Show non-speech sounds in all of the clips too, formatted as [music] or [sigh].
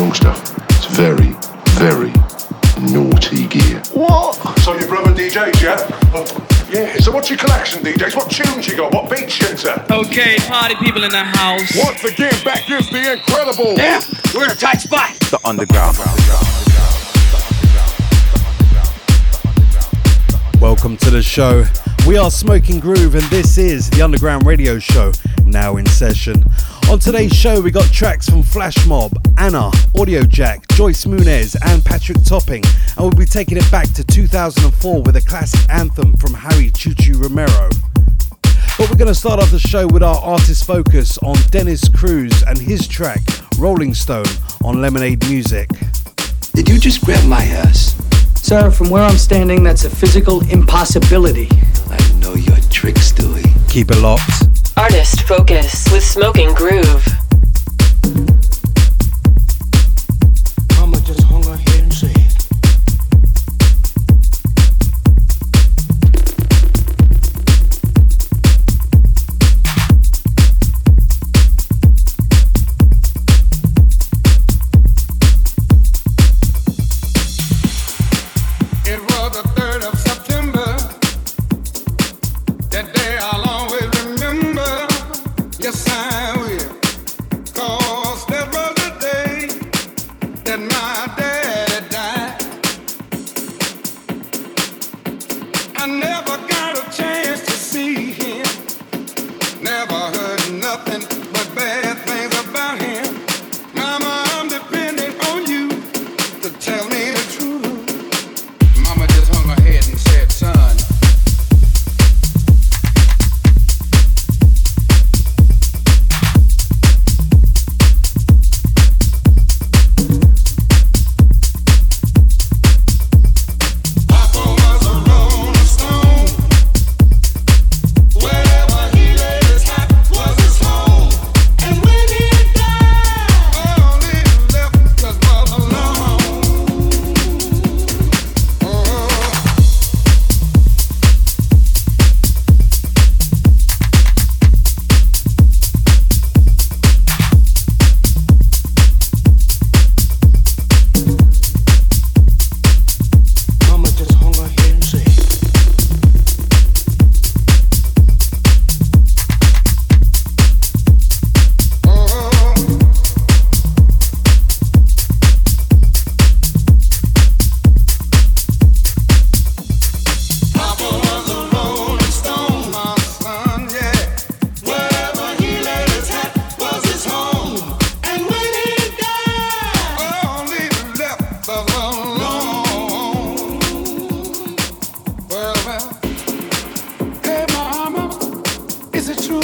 Strong stuff. It's very, very naughty gear. What? So your brother DJs, yeah? Oh, yeah. So what's your collection, DJs? What tunes you got? What beats you into? Okay, party people in the house. Once again, back is the incredible. Damn, we're in a tight spot. The underground. Welcome to the show. We are Smoking Groove, and this is the Underground Radio Show, now in session. On today's show, we got tracks from Flash Mob, Anna, Audio Jack, Joyce Muniz, and Patrick Topping, and we'll be taking it back to 2004 with a classic anthem from Harry Choo Romero. But we're going to start off the show with our artist focus on Dennis Cruz and his track Rolling Stone on Lemonade Music. Did you just grab my ass? Sir, from where I'm standing, that's a physical impossibility. I know your tricks, Dewey. Keep it locked. Artist Focus with Smoking Groove.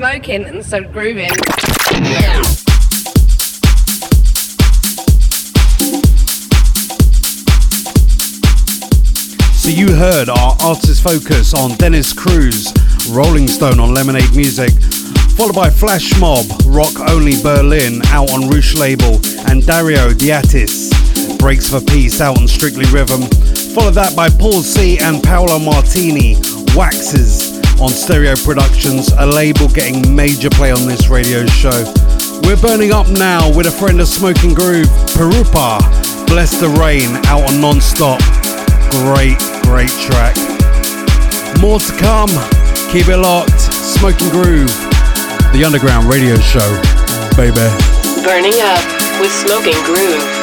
Smoking and so grooving. So you heard our artist focus on Dennis Cruz, Rolling Stone on Lemonade Music, followed by Flash Mob, Rock Only Berlin out on Roosh label, and Dario D'Attis, Breaks for Peace out on Strictly Rhythm. Followed that by Paul C and Paolo Martini, Waxes on Stereo Productions, a label getting major play on this radio show. We're burning up now with a friend of Smoking Groove, Pirupa, Bless the Rain out on Non-Stop. Great, great track. More to come. Keep it locked. Smoking Groove, the underground radio show, baby. Burning up with Smoking Groove.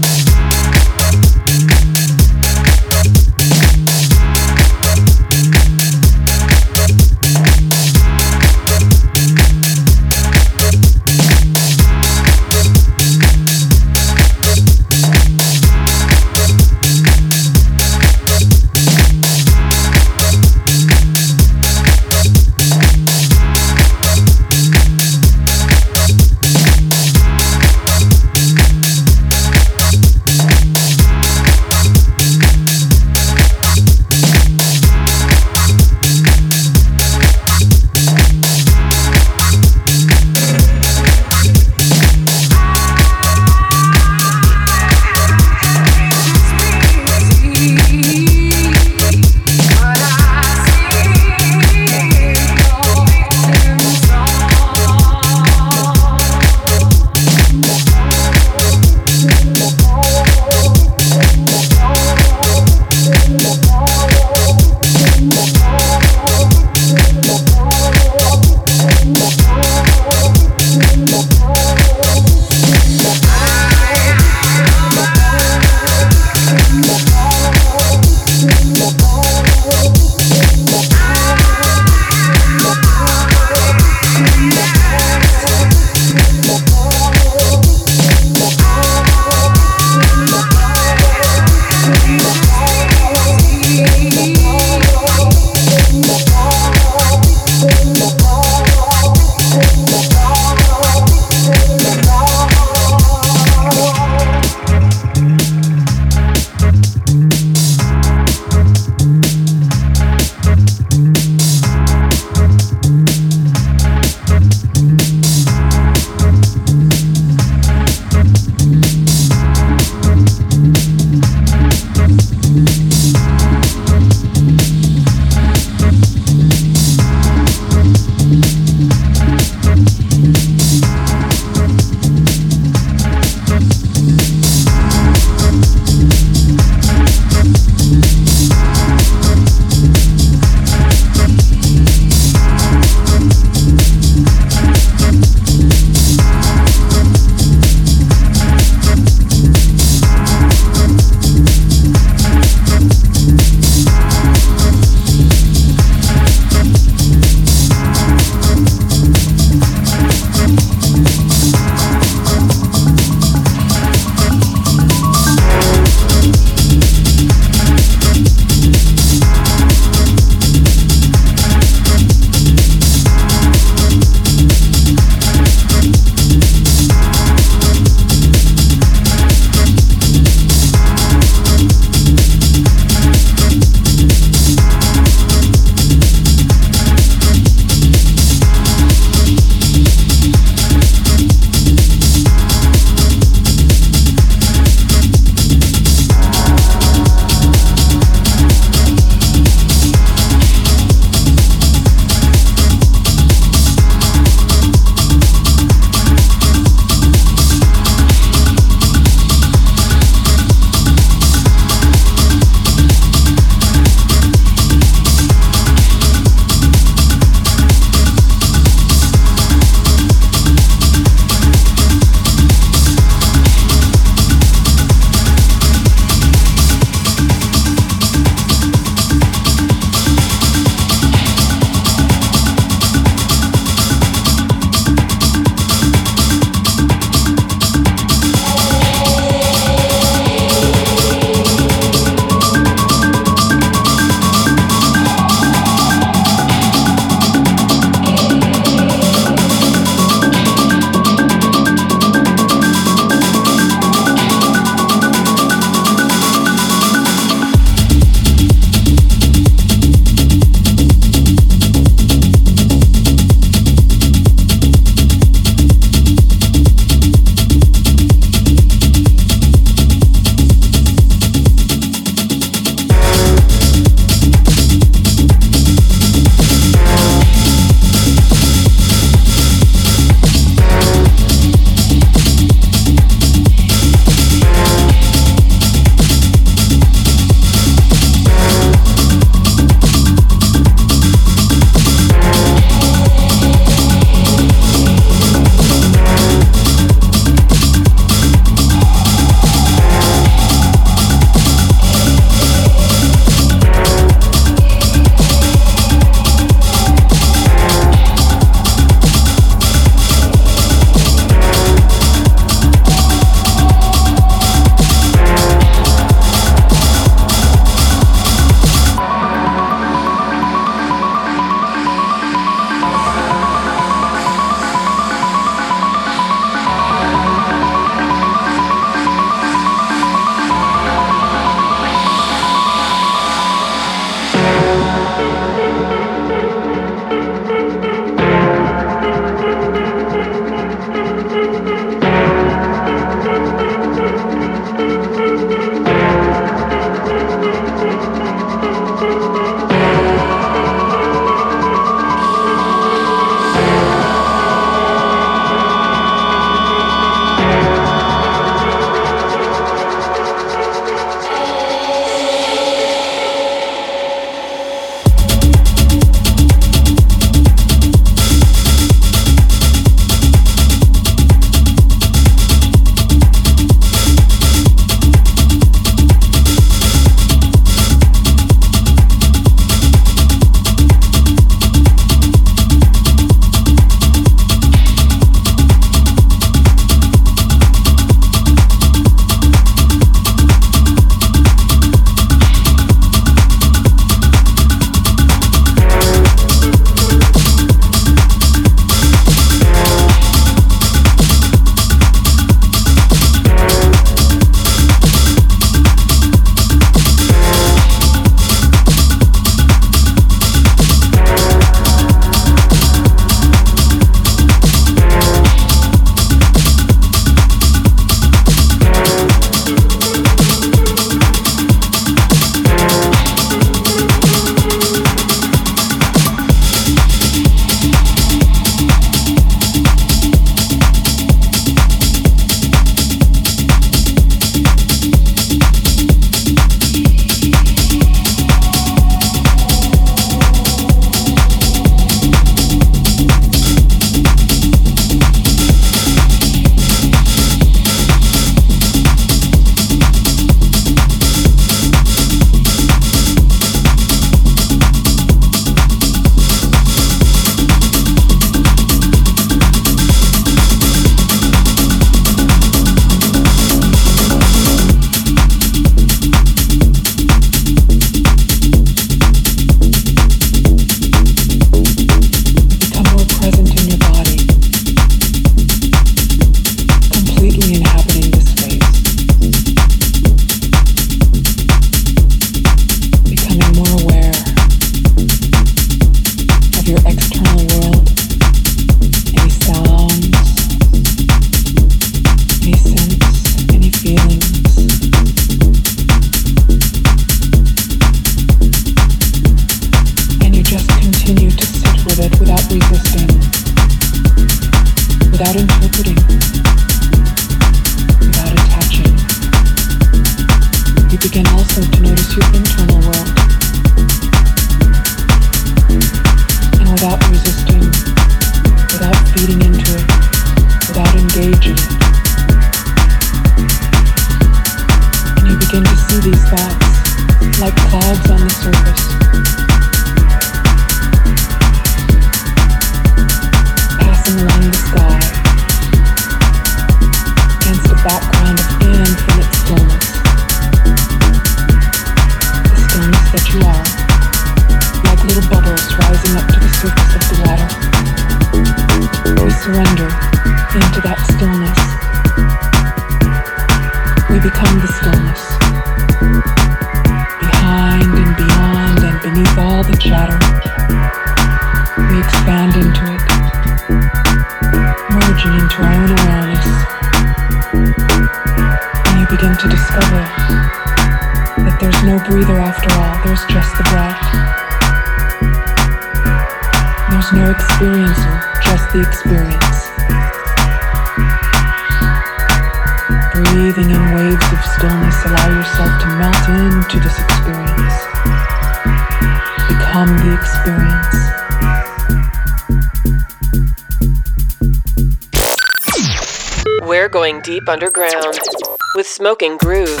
Smoking Groove.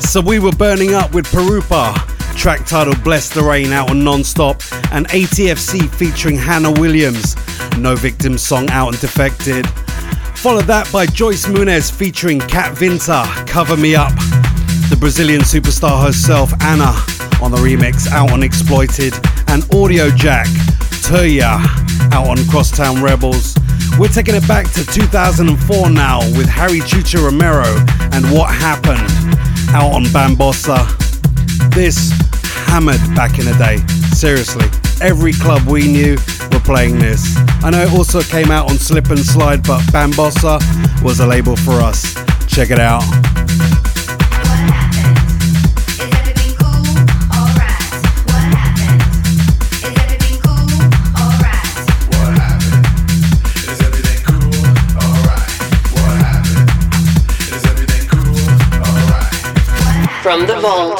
So we were burning up with Pirupa, track titled Bless the Rain out on Non-Stop, and ATFC featuring Hannah Williams, No Victim song out and defected. Followed that by Joyce Muniz featuring Kat Vinter, Cover Me Up. The Brazilian superstar herself, Anna, on the remix out on Exploited, and Audio Jack, Tuya, out on Crosstown Rebels. We're taking it back to 2004 now with Harry Choo Choo Romero and What Happened, out on Bambossa. This hammered back in the day. Seriously, every club we knew were playing this. I know it also came out on Slip and Slide, but Bambossa was a label for us. Check it out. From the vault.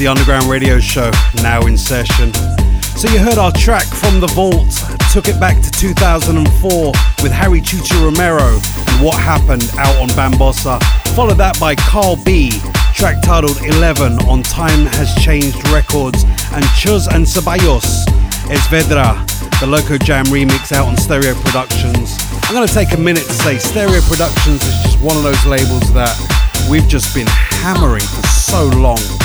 The Underground Radio Show, now in session. So you heard our track from the vault, took it back to 2004 with Harry Choo Choo Romero and What Happened out on Bambossa. Followed that by Carl B, track titled 11 on Time Has Changed Records, and Chus and Ceballos, Esvedra, the Loco Jam remix out on Stereo Productions. I'm going to take a minute to say Stereo Productions is just one of those labels that we've just been hammering for so long.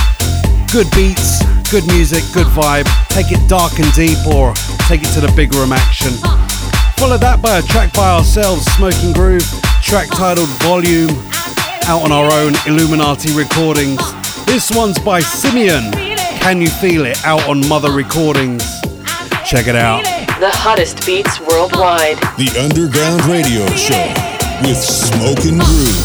Good beats, good music, good vibe. Take it dark and deep or take it to the big room action. Follow that by a track by ourselves, Smoking Groove, track titled Volume, out on our own Illuminati recordings. This one's by Simeon. Can You Feel It? Out on Mother Recordings. Check it out. The hottest beats worldwide. The Underground Radio Show with Smoking Groove.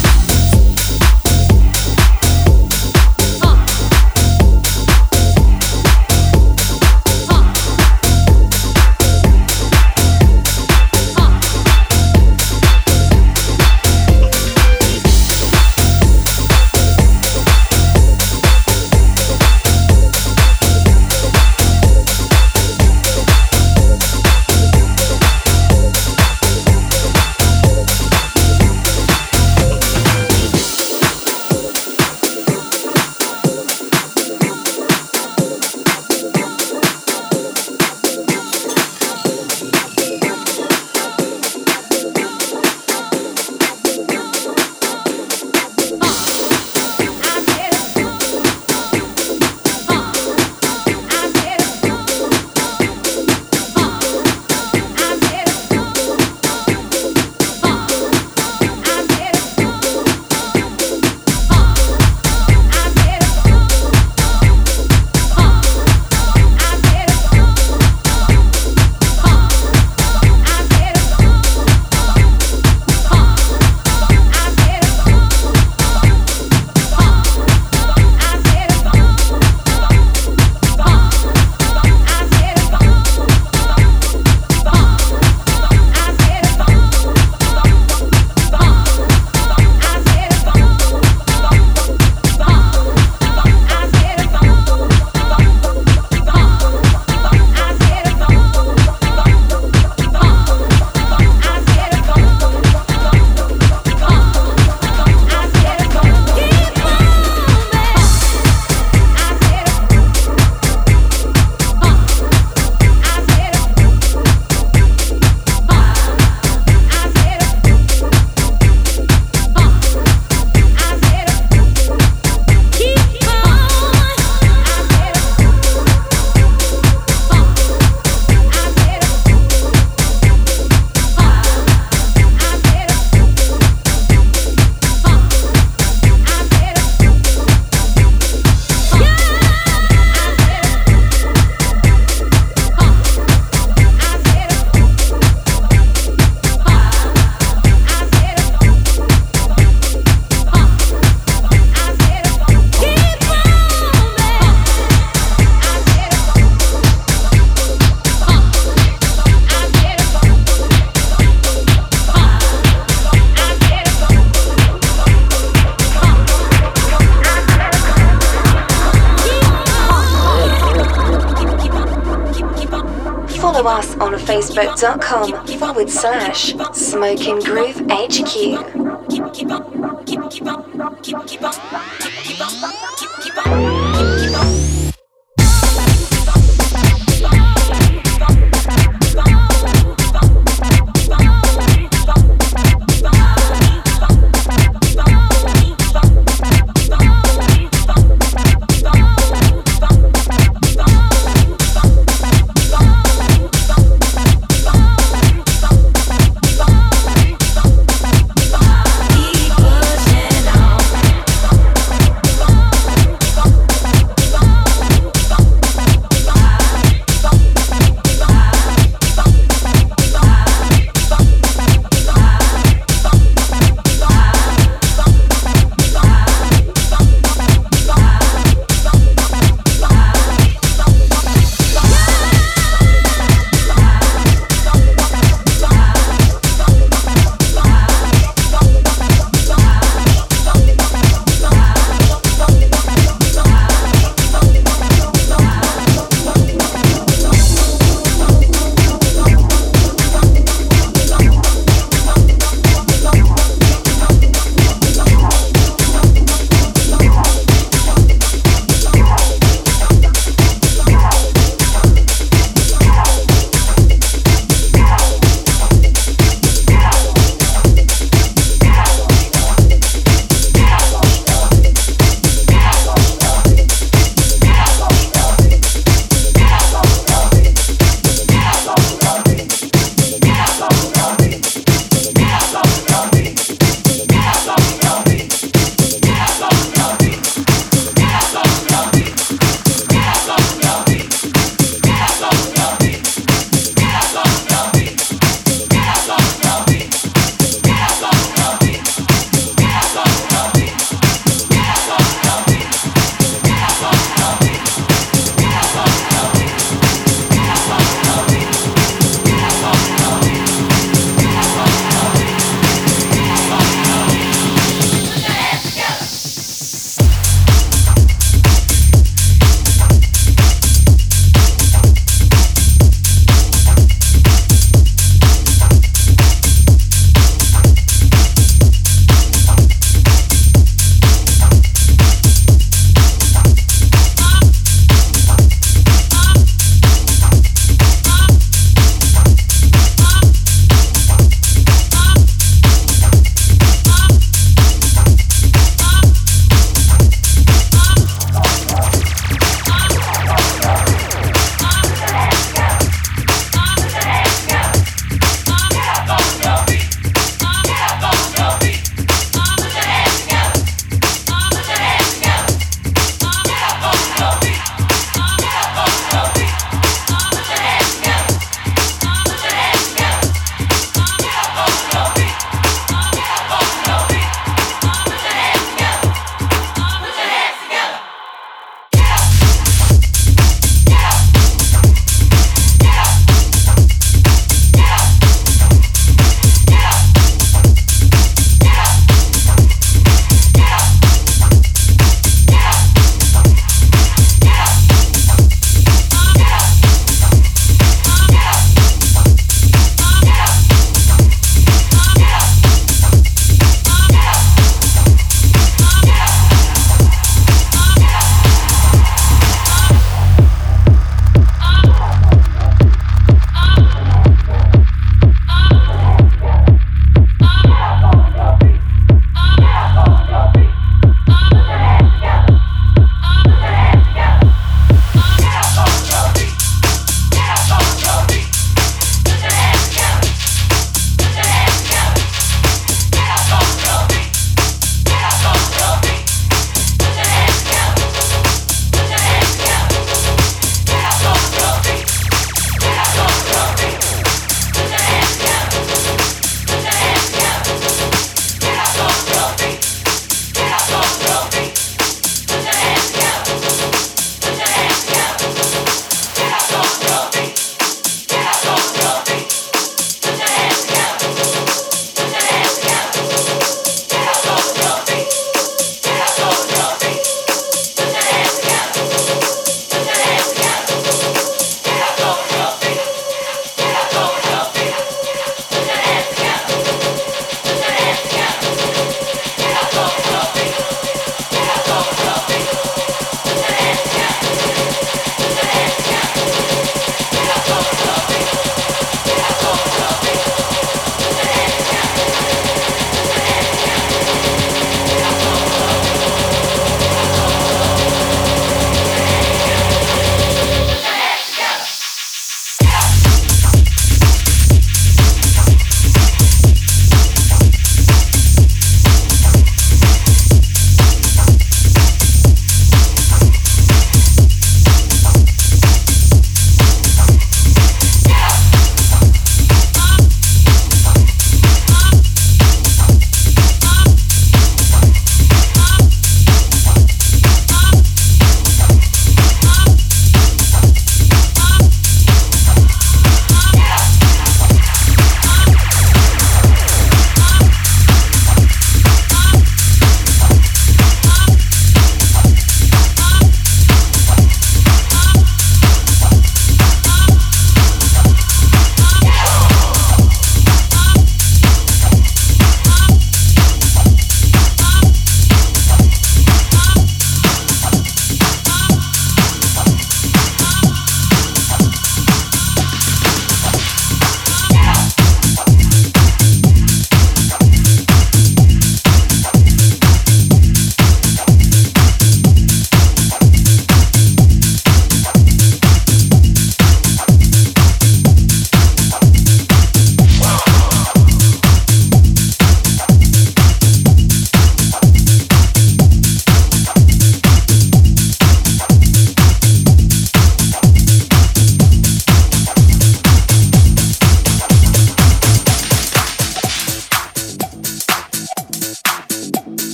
Smoking Groove HQ.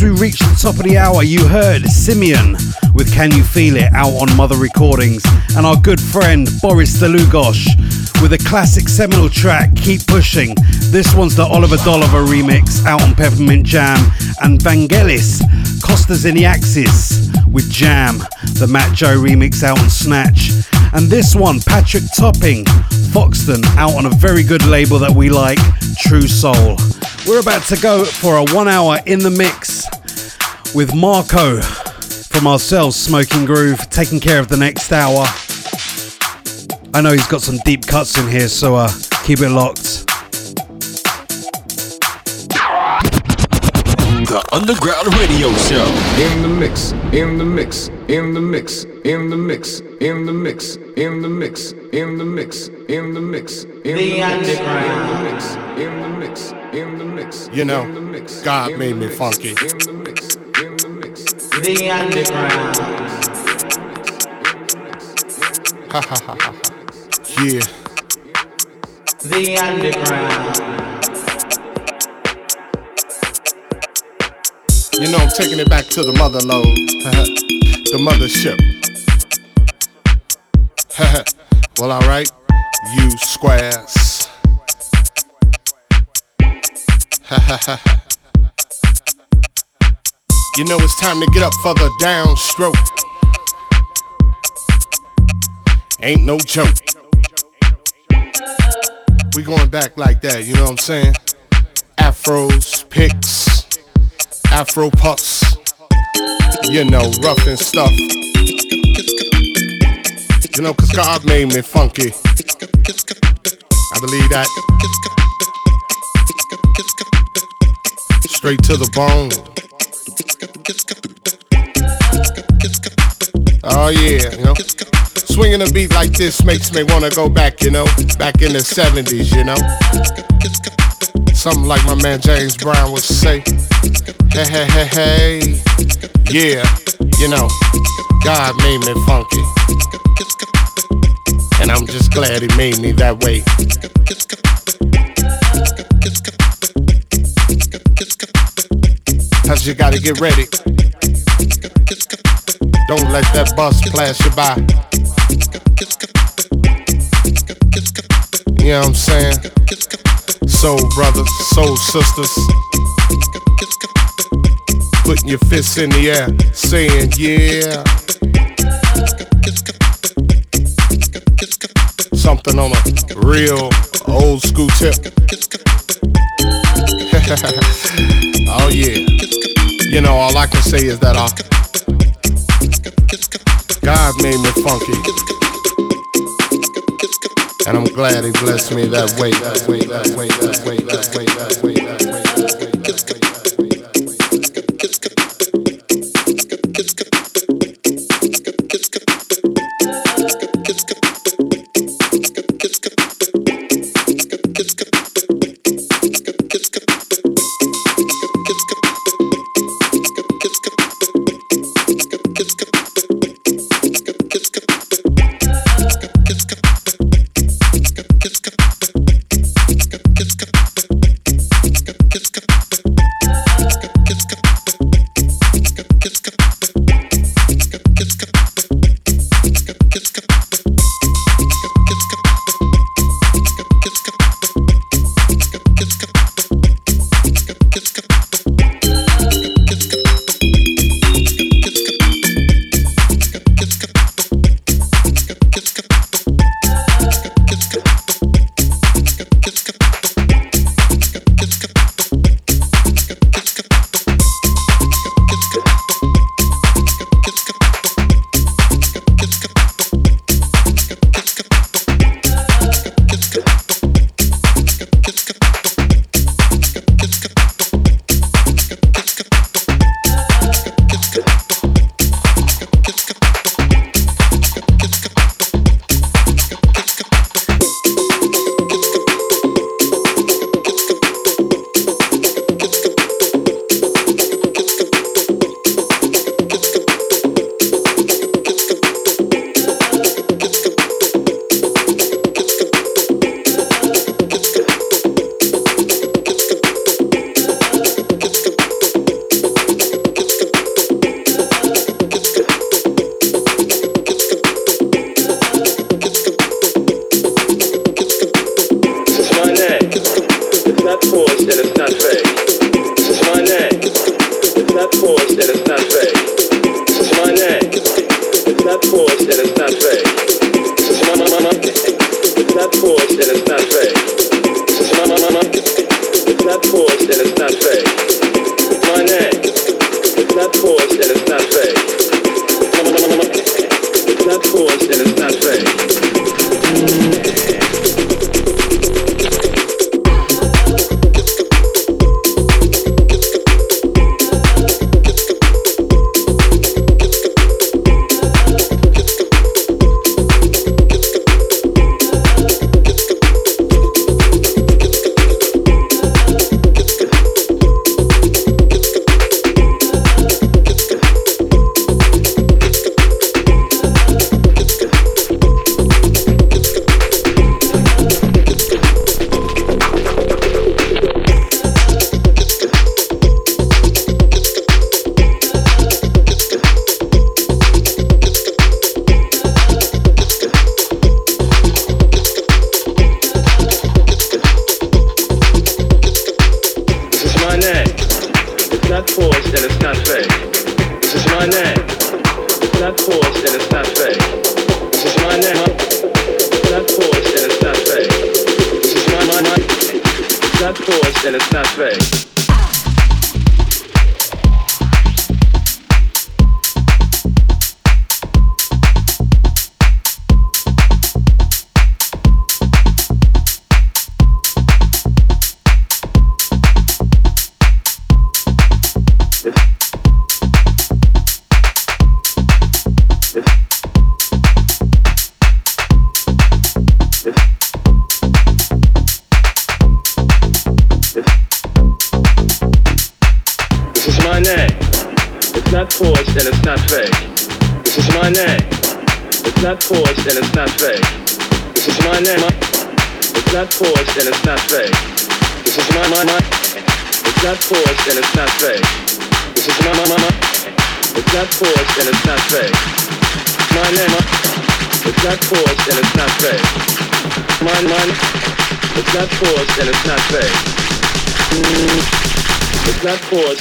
As we reached the top of the hour, you heard Simeon with Can You Feel It out on Mother Recordings, and our good friend Boris Dlugosch with a classic seminal track, Keep Pushing. This one's the Oliver Dolliver remix out on Peppermint Jam, and Vangelis Kostoxenakis with Jam, the Matt Joe remix out on Snatch. And this one, Patrick Topping, Foxton, out on a very good label that we like, True Soul. We're about to go for a one hour in the mix with Marco from ourselves, Smoking Groove, taking care of the next hour. I know he's got some deep cuts in here, so uh, keep it locked. The Underground Radio Show. In the mix, in the mix, in the mix, in the mix, in the mix, in the mix, in the mix, in the mix, in the underground. In the mix, in the mix, You know, God made me funky. The underground. Ha ha ha ha. Yeah. The underground. You know, I'm taking it back to the mother load, [laughs] the mothership. [laughs] well, alright, you squares. [laughs] you know, it's time to get up for the downstroke. Ain't no joke. We going back like that, you know what I'm saying? Afros, picks, Afro puffs, you know, rough and stuff. You know, cause God made me funky. I believe that. Straight to the bone. Oh yeah, you know. Swinging a beat like this makes me wanna go back, you know, back in the 70s, you know. Something like my man James Brown would say. Hey, hey, hey, hey. Yeah, you know, God made me funky. And I'm just glad He made me that way. Cause you gotta get ready. Don't let that bus pass you by. You know what I'm saying? Soul brothers, soul sisters. Putting your fists in the air, saying yeah. Something on a real old school tip. [laughs] oh yeah. You know, all I can say is that I God made me funky. And I'm glad he blessed me that way, that way, that way, that way, that way, that way,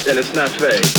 and it's not fake.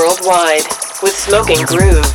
Worldwide with Smoking Groove.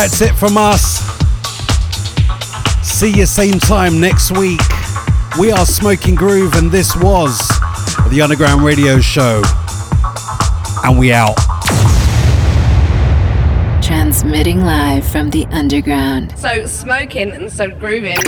That's it from us. See you same time next week. We are Smoking Groove, and this was the Underground Radio Show. And we out. Transmitting live from the underground. So smoking and so grooving.